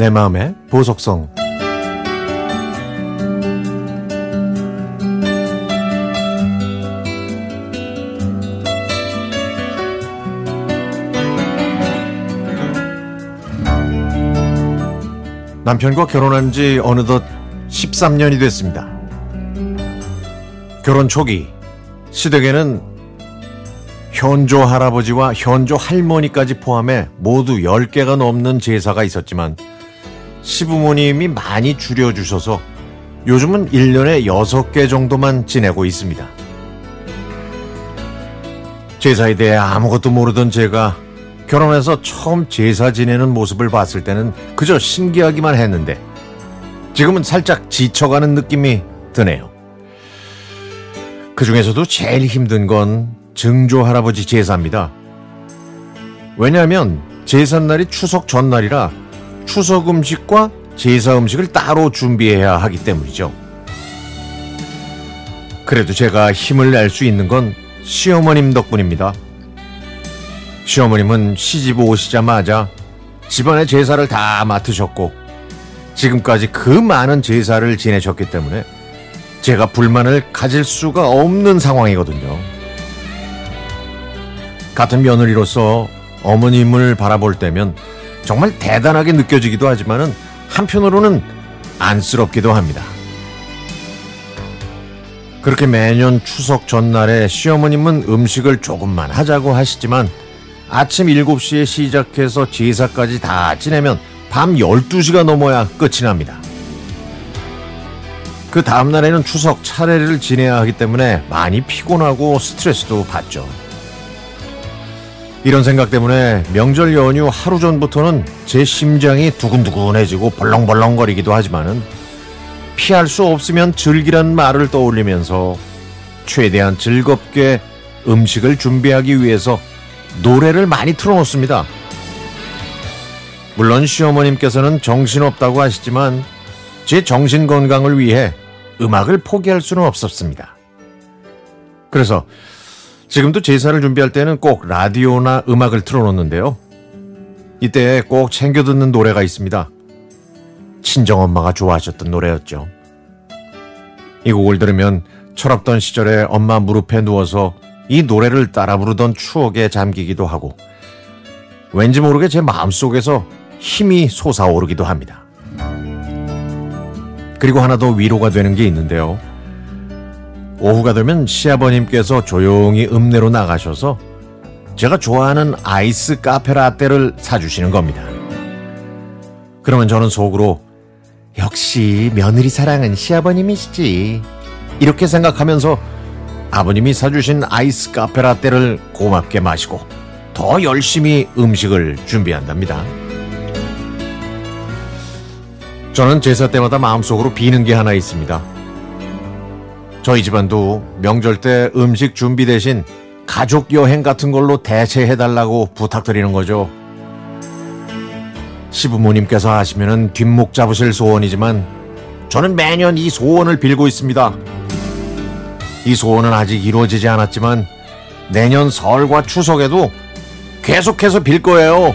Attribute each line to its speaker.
Speaker 1: 내 마음의 보석성 남편과 결혼한 지 어느덧 13년이 됐습니다. 결혼 초기 시댁에는 현조 할아버지와 현조 할머니까지 포함해 모두 10개가 넘는 제사가 있었지만 시부모님이 많이 줄여주셔서 요즘은 1년에 6개 정도만 지내고 있습니다. 제사에 대해 아무것도 모르던 제가 결혼해서 처음 제사 지내는 모습을 봤을 때는 그저 신기하기만 했는데 지금은 살짝 지쳐가는 느낌이 드네요. 그 중에서도 제일 힘든 건 증조 할아버지 제사입니다. 왜냐하면 제삿날이 추석 전날이라 추석 음식과 제사 음식을 따로 준비해야 하기 때문이죠. 그래도 제가 힘을 낼 수 있는 건 시어머님 덕분입니다. 시어머님은 시집 오시자마자 집안의 제사를 다 맡으셨고 지금까지 그 많은 제사를 지내셨기 때문에 제가 불만을 가질 수가 없는 상황이거든요. 같은 며느리로서 어머님을 바라볼 때면 정말 대단하게 느껴지기도 하지만은 한편으로는 안쓰럽기도 합니다. 그렇게 매년 추석 전날에 시어머님은 음식을 조금만 하자고 하시지만 아침 7시에 시작해서 제사까지 다 지내면 밤 12시가 넘어야 끝이 납니다. 그 다음 날에는 추석 차례를 지내야 하기 때문에 많이 피곤하고 스트레스도 받죠. 이런 생각 때문에 명절 연휴 하루 전부터는 제 심장이 두근두근해지고 벌렁벌렁거리기도 하지만은 피할 수 없으면 즐기란 말을 떠올리면서 최대한 즐겁게 음식을 준비하기 위해서 노래를 많이 틀어놓습니다. 물론 시어머님께서는 정신없다고 하시지만 제 정신 건강을 위해 음악을 포기할 수는 없었습니다. 그래서 지금도 제사를 준비할 때는 꼭 라디오나 음악을 틀어놓는데요. 이때 꼭 챙겨 듣는 노래가 있습니다. 친정엄마가 좋아하셨던 노래였죠. 이 곡을 들으면 철없던 시절에 엄마 무릎에 누워서 이 노래를 따라 부르던 추억에 잠기기도 하고 왠지 모르게 제 마음속에서 힘이 솟아오르기도 합니다. 그리고 하나 더 위로가 되는 게 있는데요. 오후가 되면 시아버님께서 조용히 읍내로 나가셔서 제가 좋아하는 아이스 카페 라떼를 사주시는 겁니다. 그러면 저는 속으로 역시 며느리 사랑은 시아버님이시지. 이렇게 생각하면서 아버님이 사주신 아이스 카페 라떼를 고맙게 마시고 더 열심히 음식을 준비한답니다. 저는 제사 때마다 마음속으로 비는 게 하나 있습니다. 저희 집안도 명절 때 음식 준비 대신 가족 여행 같은 걸로 대체해달라고 부탁드리는 거죠. 시부모님께서 하시면은 뒷목 잡으실 소원이지만 저는 매년 이 소원을 빌고 있습니다. 이 소원은 아직 이루어지지 않았지만 내년 설과 추석에도 계속해서 빌 거예요.